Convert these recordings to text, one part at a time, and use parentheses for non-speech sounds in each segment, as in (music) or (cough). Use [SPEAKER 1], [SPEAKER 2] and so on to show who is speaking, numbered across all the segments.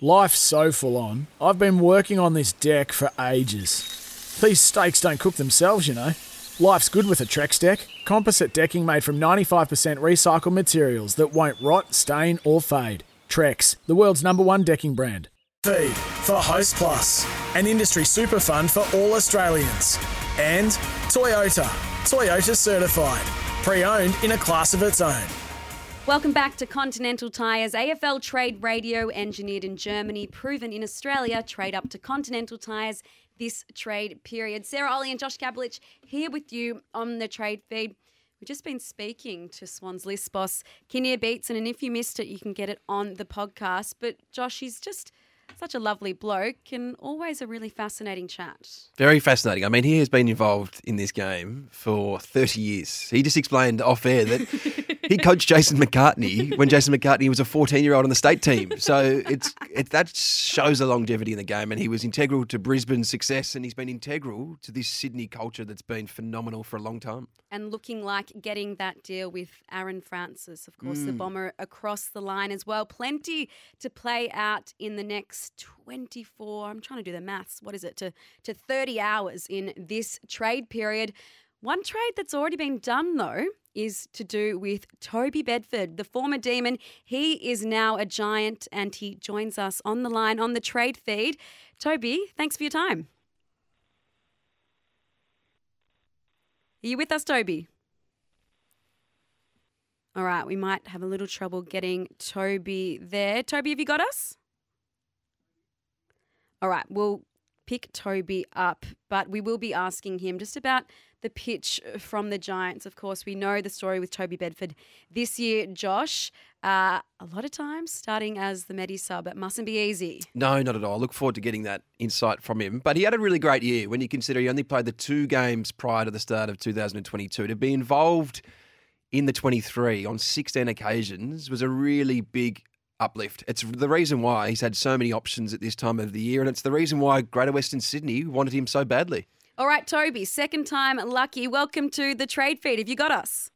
[SPEAKER 1] Life's so full on. I've been working on this deck for ages. These steaks don't cook themselves, you know. Life's good with a Trex deck. Composite decking made from 95% recycled materials that won't rot, stain, or fade. Trex, the world's number one decking brand. Feed for Host Plus, an industry super fund for all Australians. And Toyota, Toyota certified, pre owned in a class of its own.
[SPEAKER 2] Welcome back to Continental Tires, AFL Trade Radio, engineered in Germany, proven in Australia. Trade up to Continental Tires this trade period. Sarah Olle and Josh Gabelich here with you on the trade feed. We've just been speaking to Swans list boss Kinnear Beatson, and if you missed it, you can get it on the podcast. But Josh, he's just such a lovely bloke and always a really fascinating chat.
[SPEAKER 3] Very fascinating. I mean, he has been involved in this game for 30 years. He just explained off air that he (laughs) coached Jason McCartney when Jason McCartney was a 14 year old on the state team. So it's it, that shows a longevity in the game. And he was integral to Brisbane's success and he's been integral to this Sydney culture that's been phenomenal for a long time.
[SPEAKER 2] And looking like getting that deal with Aaron Francis, of course, mm. the bomber across the line as well. Plenty to play out in the next 24, I'm trying to do the maths, what is it, to, to 30 hours in this trade period. One trade that's already been done, though, is to do with Toby Bedford, the former demon. He is now a giant and he joins us on the line on the trade feed. Toby, thanks for your time. Are you with us, Toby? All right, we might have a little trouble getting Toby there. Toby, have you got us? All right, we'll pick Toby up, but we will be asking him just about the pitch from the Giants. Of course, we know the story with Toby Bedford this year, Josh. Uh, a lot of times starting as the Medi sub, it mustn't be easy.
[SPEAKER 3] No, not at all. I look forward to getting that insight from him. But he had a really great year when you consider he only played the two games prior to the start of 2022. To be involved in the 23 on 16 occasions was a really big uplift. It's the reason why he's had so many options at this time of the year, and it's the reason why Greater Western Sydney wanted him so badly.
[SPEAKER 2] All right, Toby, second time lucky. Welcome to the trade feed. Have you got us?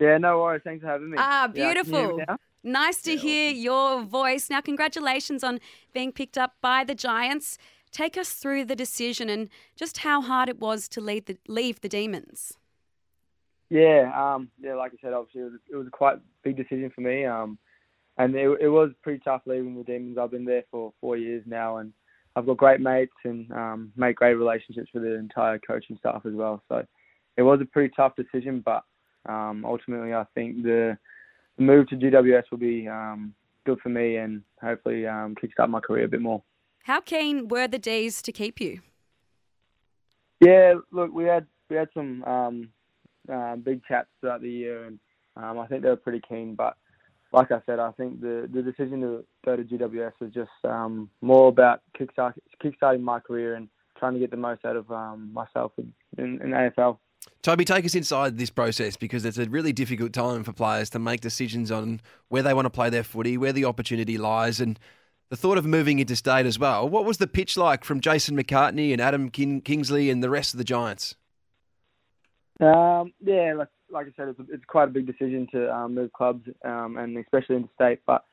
[SPEAKER 4] Yeah, no worries. Thanks for having me.
[SPEAKER 2] Ah, beautiful. Yeah, nice to yeah, hear awesome. your voice. Now, congratulations on being picked up by the Giants. Take us through the decision and just how hard it was to leave the, leave the Demons.
[SPEAKER 4] Yeah, um, yeah. Like I said, obviously it was, it was a quite big decision for me. Um, and it, it was pretty tough leaving the Demons. I've been there for four years now, and I've got great mates and um, make great relationships with the entire coaching staff as well. So it was a pretty tough decision, but um, ultimately I think the, the move to GWS will be um, good for me and hopefully um, kickstart my career a bit more.
[SPEAKER 2] How keen were the D's to keep you?
[SPEAKER 4] Yeah, look, we had we had some um, uh, big chats throughout the year, and um, I think they were pretty keen. But like I said, I think the, the decision to go to GWS was just um, more about kickstart, kickstarting my career and trying to get the most out of um, myself in, in, in AFL.
[SPEAKER 3] Toby, take us inside this process because it's a really difficult time for players to make decisions on where they want to play their footy, where the opportunity lies, and the thought of moving into state as well. What was the pitch like from Jason McCartney and Adam King- Kingsley and the rest of the Giants?
[SPEAKER 4] Um, yeah, like like I said, it's, it's quite a big decision to um, move clubs um, and especially into state. But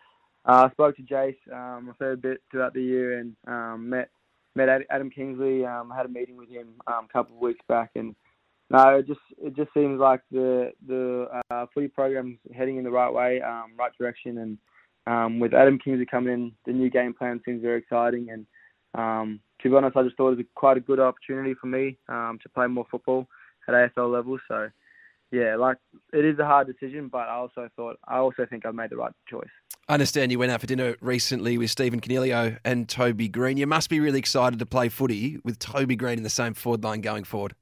[SPEAKER 4] uh, I spoke to Jace um, a fair bit throughout the year and um, met met Adam Kingsley. Um, I had a meeting with him um, a couple of weeks back, and no, it just it just seems like the the uh, footy program's heading in the right way, um, right direction, and um, with Adam Kingsley coming in, the new game plan seems very exciting. And um, to be honest, I just thought it was quite a good opportunity for me um, to play more football at AFL level. So yeah, like it is a hard decision, but I also thought I also think I made the right choice.
[SPEAKER 3] I understand you went out for dinner recently with Stephen Coniglio and Toby Green. You must be really excited to play footy with Toby Green in the same forward line going forward.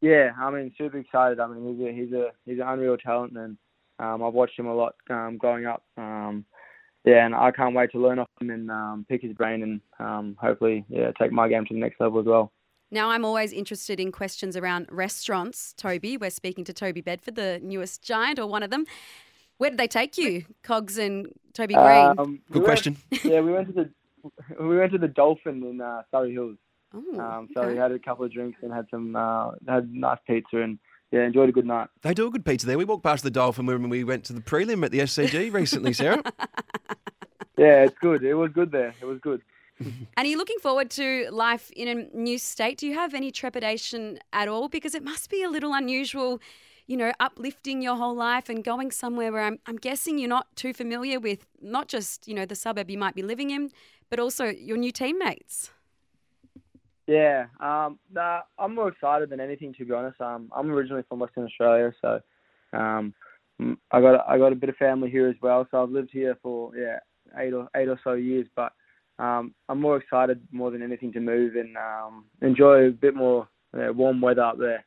[SPEAKER 4] Yeah, I mean, super excited. I mean, he's a he's a he's an unreal talent, and um, I've watched him a lot um, growing up. Um, yeah, and I can't wait to learn off him and um, pick his brain and um, hopefully yeah take my game to the next level as well.
[SPEAKER 2] Now, I'm always interested in questions around restaurants. Toby, we're speaking to Toby Bedford, the newest giant or one of them. Where did they take you, Cogs and Toby Green?
[SPEAKER 4] Um,
[SPEAKER 3] Good
[SPEAKER 4] we
[SPEAKER 3] question.
[SPEAKER 4] Went, (laughs) yeah, we went to the we went to the Dolphin in uh, Surry Hills.
[SPEAKER 2] oh,
[SPEAKER 4] Um, so
[SPEAKER 2] okay.
[SPEAKER 4] we had a couple of drinks and had some uh, had nice pizza and yeah, enjoyed a good night.
[SPEAKER 3] They do a good pizza there. We walked past the Dolphin when we went to the prelim at the SCG recently, Sarah. (laughs)
[SPEAKER 4] Yeah, it's good. It was good there. It was good. (laughs)
[SPEAKER 2] And are you looking forward to life in a new state? Do you have any trepidation at all? Because it must be a little unusual, you know, uplifting your whole life and going somewhere where I'm, I'm guessing you're not too familiar with not just, you know, the suburb you might be living in, but also your new teammates.
[SPEAKER 4] Yeah, um, nah, I'm more excited than anything to be honest. Um, I'm originally from Western Australia, so um, I got I got a bit of family here as well. So I've lived here for yeah eight or eight or so years, but um, I'm more excited more than anything to move and um, enjoy a bit more uh, warm weather up there.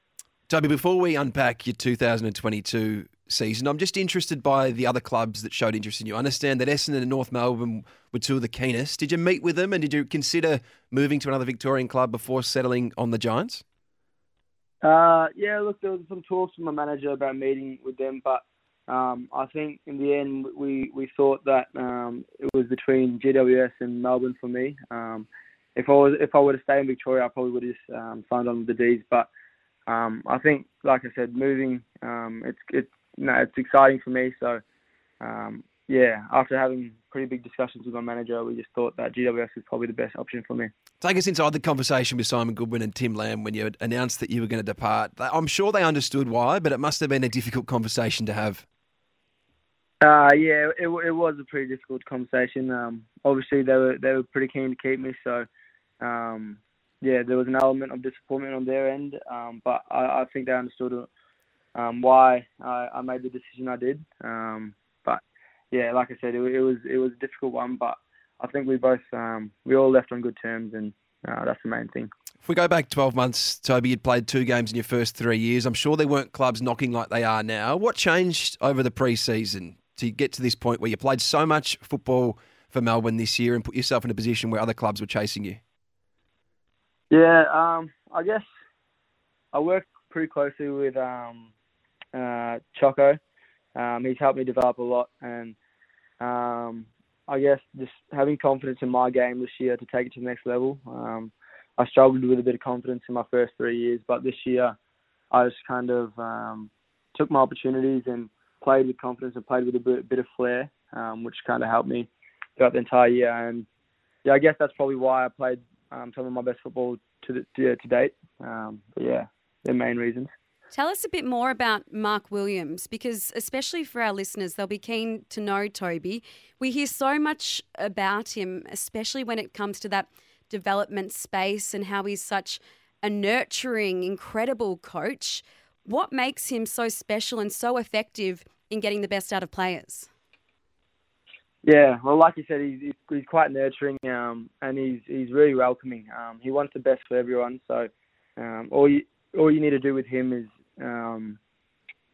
[SPEAKER 3] Toby, before we unpack your 2022 season, I'm just interested by the other clubs that showed interest in you. I understand that Essendon and North Melbourne were two of the keenest. Did you meet with them and did you consider moving to another Victorian club before settling on the Giants?
[SPEAKER 4] Uh, yeah, look, there was some talks with my manager about meeting with them, but um, I think in the end we we thought that um, it was between GWS and Melbourne for me. Um, if I was if I were to stay in Victoria, I probably would have just um, signed on with the D's. But um, I think, like I said, moving um, it's it's no, it's exciting for me. So um, yeah, after having pretty big discussions with my manager, we just thought that GWS is probably the best option for me.
[SPEAKER 3] Take us inside the conversation with Simon Goodwin and Tim Lamb when you announced that you were going to depart. I'm sure they understood why, but it must have been a difficult conversation to have.
[SPEAKER 4] Uh, yeah, it it was a pretty difficult conversation. Um, obviously they were they were pretty keen to keep me, so um, yeah, there was an element of disappointment on their end. Um, but I, I think they understood um, why I, I made the decision I did. Um, but yeah, like I said, it, it was it was a difficult one, but I think we both um, we all left on good terms, and uh, that's the main thing.
[SPEAKER 3] If we go back 12 months, Toby, you'd played two games in your first three years. I'm sure there weren't clubs knocking like they are now. What changed over the pre-season to get to this point where you played so much football for Melbourne this year and put yourself in a position where other clubs were chasing you?
[SPEAKER 4] Yeah, um, I guess I worked pretty closely with um, uh, Choco. Um, he's helped me develop a lot, and um, I guess just having confidence in my game this year to take it to the next level. Um, I struggled with a bit of confidence in my first three years, but this year I just kind of um, took my opportunities and played with confidence and played with a bit, bit of flair, um, which kind of helped me throughout the entire year. And yeah, I guess that's probably why I played um, some of my best football to the, to, to date. Um, but yeah, the main reasons.
[SPEAKER 2] Tell us a bit more about Mark Williams because, especially for our listeners, they'll be keen to know Toby. We hear so much about him, especially when it comes to that development space and how he's such a nurturing, incredible coach. What makes him so special and so effective in getting the best out of players?
[SPEAKER 4] Yeah, well, like you said, he's he's, quite nurturing, um, and he's he's really welcoming. Um, he wants the best for everyone. So, um, all you all you need to do with him is um,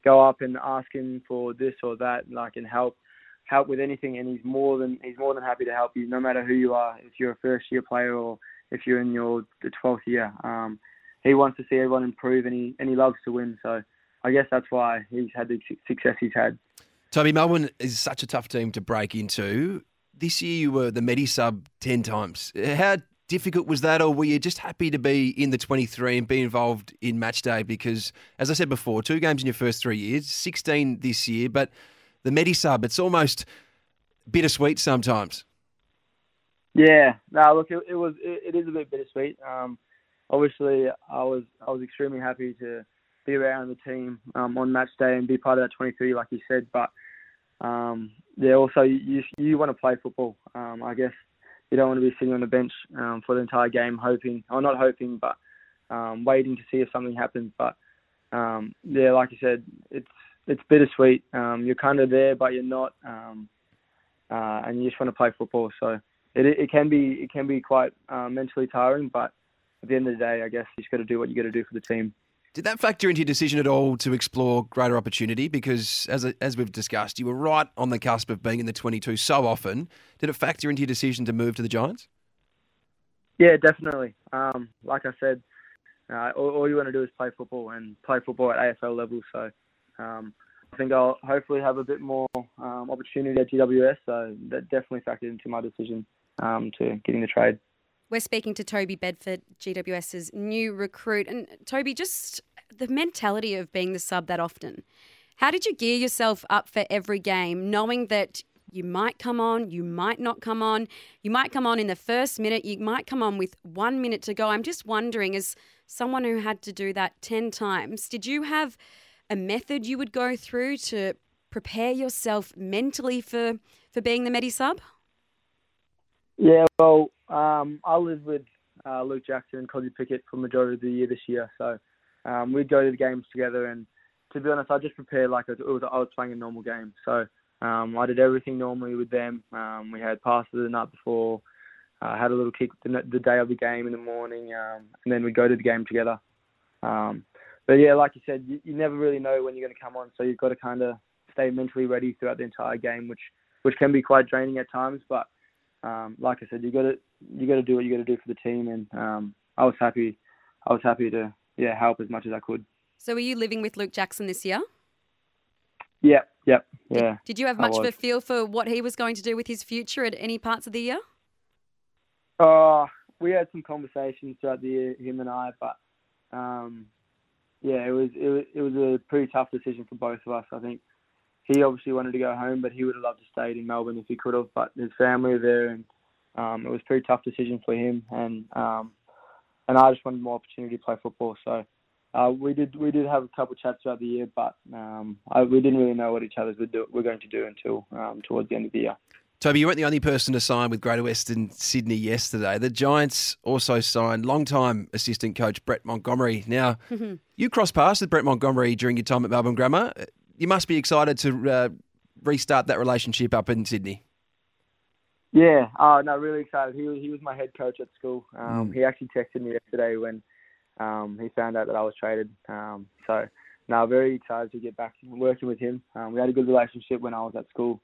[SPEAKER 4] go up and ask him for this or that, like, and help help with anything. And he's more than he's more than happy to help you, no matter who you are. If you're a first year player or if you're in your the twelfth year, um, he wants to see everyone improve, and he and he loves to win. So, I guess that's why he's had the success he's had.
[SPEAKER 3] Toby, Melbourne is such a tough team to break into. This year you were the Medi sub 10 times. How difficult was that, or were you just happy to be in the 23 and be involved in match day? Because, as I said before, two games in your first three years, 16 this year, but the Medi sub, it's almost bittersweet sometimes.
[SPEAKER 4] Yeah, no, look, it, it was it, it is a bit bittersweet. Um, obviously, I was I was extremely happy to be around the team um, on match day and be part of that 23, like you said. But um, yeah, also you you want to play football. Um, I guess you don't want to be sitting on the bench um, for the entire game, hoping or not hoping, but um, waiting to see if something happens. But um, yeah, like you said, it's it's bittersweet. Um, you're kind of there, but you're not, um, uh, and you just want to play football. So it it can be it can be quite uh, mentally tiring, but at the end of the day, I guess you just got to do what you got to do for the team.
[SPEAKER 3] Did that factor into your decision at all to explore greater opportunity? Because as as we've discussed, you were right on the cusp of being in the 22 so often. Did it factor into your decision to move to the Giants?
[SPEAKER 4] Yeah, definitely. Um, like I said, uh, all, all, you want to do is play football and play football at AFL level. So um, I think I'll hopefully have a bit more um, opportunity at GWS. So that definitely factored into my decision um, to getting the trade.
[SPEAKER 2] We're speaking to Toby Bedford, GWS's new recruit. And Toby, just the mentality of being the sub that often. How did you gear yourself up for every game, knowing that you might come on, you might not come on, you might come on in the first minute, you might come on with one minute to go? I'm just wondering, as someone who had to do that 10 times, did you have a method you would go through to prepare yourself mentally for, for being the Medi sub?
[SPEAKER 4] Yeah, well, um, I lived with uh, Luke Jackson and Kozzy Pickett for majority of the year this year, so um, we'd go to the games together. And to be honest, I just prepared like it was, I was playing a normal game. So um, I did everything normally with them. Um, we had passes the night before. I had a little kick the, the, day of the game in the morning, um, and then we'd go to the game together. Um, but yeah, like you said, you, you never really know when you're going to come on, so you've got to kind of stay mentally ready throughout the entire game, which which can be quite draining at times. But um, like I said, you got to you got to do what you got to do for the team, and um, I was happy. I was happy to yeah help as much as I could.
[SPEAKER 2] So, were you living with Luke Jackson this year?
[SPEAKER 4] Yep, yep, yeah.
[SPEAKER 2] Did, did you have much of a feel for what he was going to do with his future at any parts of the year?
[SPEAKER 4] Uh, we had some conversations throughout the year, him and I, but um, yeah, it was, it was it was a pretty tough decision for both of us. I think he obviously wanted to go home, but he would have loved to stay in Melbourne if he could have. But his family are there, and um, it was a pretty tough decision for him. And um, and I just wanted more opportunity to play football. So uh, we did we did have a couple of chats throughout the year, but um, I, we didn't really know what each other were, going to do until um, towards the end of the year.
[SPEAKER 3] Toby, you weren't the only person to sign with Greater Western Sydney yesterday. The Giants also signed long-time assistant coach Brett Montgomery. Now, mm-hmm. you crossed paths with Brett Montgomery during your time at Melbourne Grammar you must be excited to uh, restart that relationship up in Sydney.
[SPEAKER 4] Yeah, oh no, really excited. He was he was my head coach at school. Um, mm. He actually texted me yesterday when um, he found out that I was traded. Um, so now very excited to get back working with him. Um, we had a good relationship when I was at school,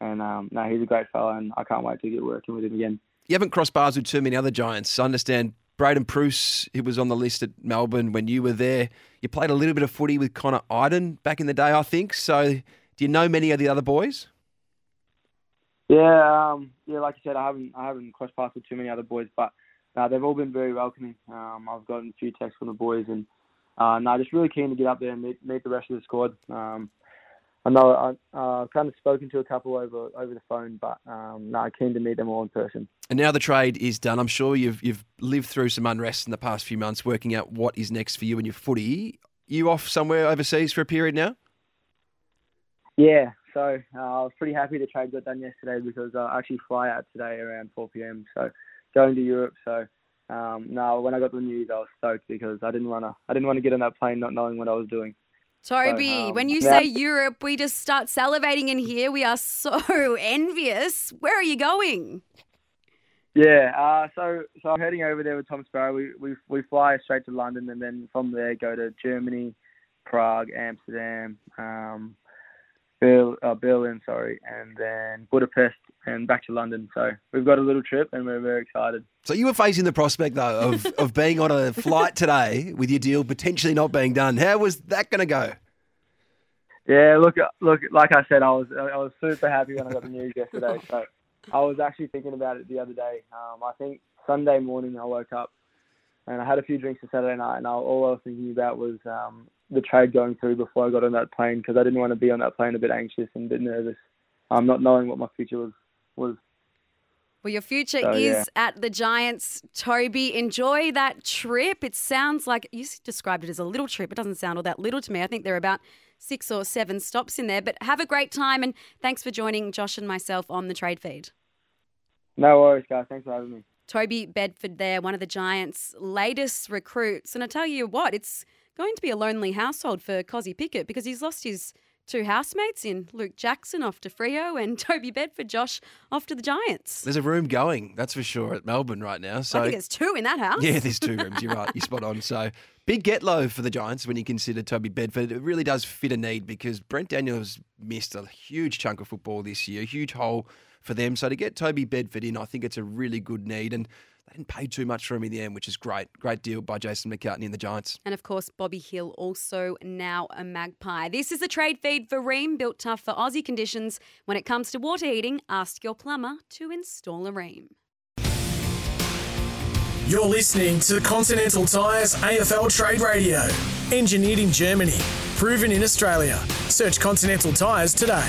[SPEAKER 4] and um, no, he's a great fella, and I can't wait to get working with him again.
[SPEAKER 3] You haven't crossed bars with too many other Giants. I understand Braydon Preuss, he was on the list at Melbourne when you were there. You played a little bit of footy with Connor Idun back in the day, I think. So, do you know many of the other boys?
[SPEAKER 4] Yeah, um, yeah. Like I said, I haven't I haven't crossed paths with too many other boys, but uh, they've all been very welcoming. Um, I've gotten a few texts from the boys, and uh, no, just really keen to get up there and meet, meet the rest of the squad. Um, I know I, uh, I've kind of spoken to a couple over over the phone, but um, no, keen to meet them all in person.
[SPEAKER 3] And now the trade is done. I'm sure you've you've lived through some unrest in the past few months, working out what is next for you and your footy. You off somewhere overseas for a period now?
[SPEAKER 4] Yeah, so uh, I was pretty happy the trade got done yesterday because I actually fly out today around 4 p.m. So going to Europe. So um, no, when I got the news, I was stoked because I didn't want to I didn't want to get on that plane not knowing what I was doing.
[SPEAKER 2] Toby, so, um, when you yeah. say Europe, we just start salivating in here. We are so (laughs) envious. Where are you going?
[SPEAKER 4] Yeah, uh, so so I'm heading over there with Tom Sparrow. We, we we fly straight to London and then from there go to Germany, Prague, Amsterdam, um, Berlin, uh, Berlin, sorry, and then Budapest and back to London. So we've got a little trip and we're very excited.
[SPEAKER 3] So you were facing the prospect though of, (laughs) of being on a flight today with your deal potentially not being done. How was that going to go?
[SPEAKER 4] Yeah, look, look. Like I said, I was I was super happy when I got the news yesterday. So (laughs) I was actually thinking about it the other day. Um, I think Sunday morning I woke up and I had a few drinks on Saturday night, and all I was thinking about was um, the trade going through before I got on that plane because I didn't want to be on that plane a bit anxious and a bit nervous, um, not knowing what my future was was.
[SPEAKER 2] Well, your future so, is yeah. at the Giants, Toby. Enjoy that trip. It sounds like you described it as a little trip. It doesn't sound all that little to me. I think there are about six or seven stops in there. But have a great time and thanks for joining Josh and myself on the trade feed.
[SPEAKER 4] No worries, guys. Thanks for having me.
[SPEAKER 2] Toby Bedford there, one of the Giants' latest recruits. And I tell you what, it's going to be a lonely household for Kozzy Pickett because he's lost his two housemates in Luke Jackson off to Freo (laughs) and Toby Bedford Josh off to the Giants.
[SPEAKER 3] There's a room going, that's for sure, at Melbourne right now. So
[SPEAKER 2] I think there's two in that house.
[SPEAKER 3] Yeah, there's two (laughs) rooms. You're right. You're spot on. So big get low for the Giants when you consider Toby Bedford. It really does fit a need because Brent Daniels missed a huge chunk of football this year, a huge hole for them. So to get Toby Bedford in, I think it's a really good need. And they didn't pay too much for him in the end, which is great. Great deal by Jason McCartney and the Giants.
[SPEAKER 2] And of course, Bobby Hill also now a magpie. This is a trade feed for Rheem, built tough for Aussie conditions. When it comes to water heating, ask your plumber to install a Rheem.
[SPEAKER 1] You're listening to Continental Tires AFL Trade Radio. Engineered in Germany, proven in Australia. Search Continental Tires today.